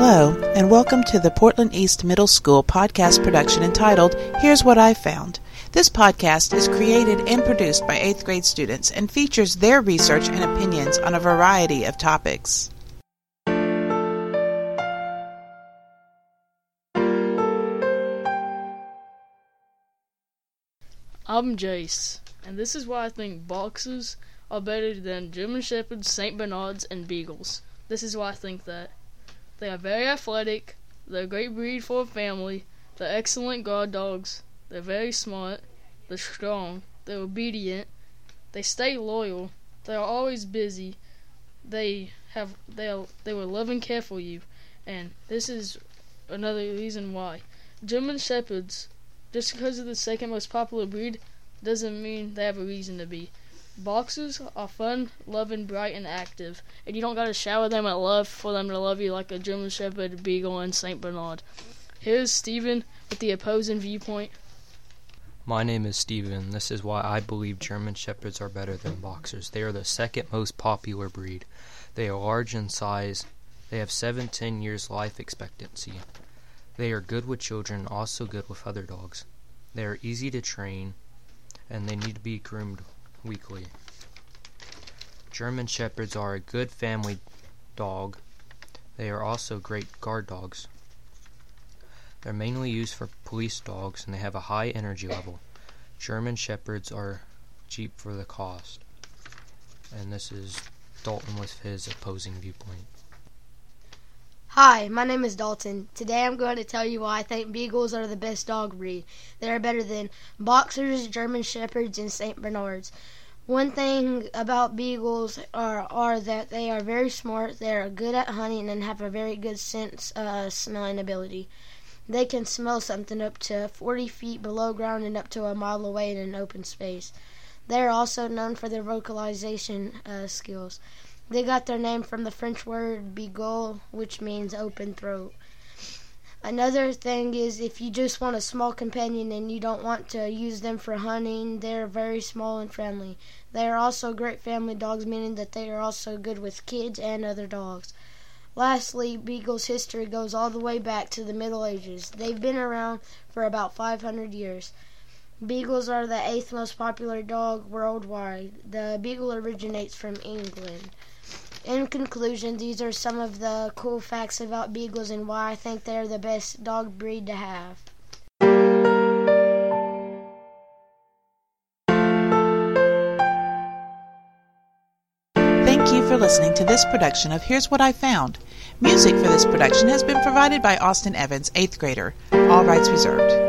Hello, and welcome to the Portland East Middle School podcast production entitled Here's What I Found. This podcast is created and produced by 8th grade students and features their research and opinions on a variety of topics. I'm Jace, and this is why I think boxers are better than German Shepherds, St. Bernards, and Beagles. This is why I think that. They are very athletic, they're a great breed for a family, they're excellent guard dogs, they're very smart, they're strong, they're obedient, they stay loyal, they are always busy, they have they they will love and care for you, and this is another reason why. German Shepherds, just because of the second most popular breed, doesn't mean they have a reason to be. Boxers are fun, loving, bright, and active, and you don't gotta shower them at love for them to love you like a German Shepherd, Beagle, and Saint Bernard. Here's Stephen with the opposing viewpoint. My name is Stephen. This is why I believe German Shepherds are better than Boxers. They are the second most popular breed. They are large in size. They have 7 10 years life expectancy. They are good with children, also good with other dogs. They are easy to train, and they need to be groomed weekly. German Shepherds are a good family dog. They are also great guard dogs. They're mainly used for police dogs and they have a high energy level. German Shepherds are cheap for the cost. And this is Dalton with his opposing viewpoint. Hi, my name is Dalton. Today I'm going to tell you why I think Beagles are the best dog breed. They are better than Boxers, German Shepherds, and St. Bernards. One thing about Beagles are, are that they are very smart, they are good at hunting, and have a very good sense uh, smelling ability. They can smell something up to 40 feet below ground and up to a mile away in an open space. They are also known for their vocalization uh, skills. They got their name from the French word bigot, which means open throat. Another thing is if you just want a small companion and you don't want to use them for hunting, they're very small and friendly. They are also great family dogs, meaning that they are also good with kids and other dogs. Lastly, Beagle's history goes all the way back to the Middle Ages. They've been around for about 500 years. Beagles are the eighth most popular dog worldwide. The Beagle originates from England. In conclusion, these are some of the cool facts about beagles and why I think they're the best dog breed to have. Thank you for listening to this production of Here's What I Found. Music for this production has been provided by Austin Evans, 8th grader. All rights reserved.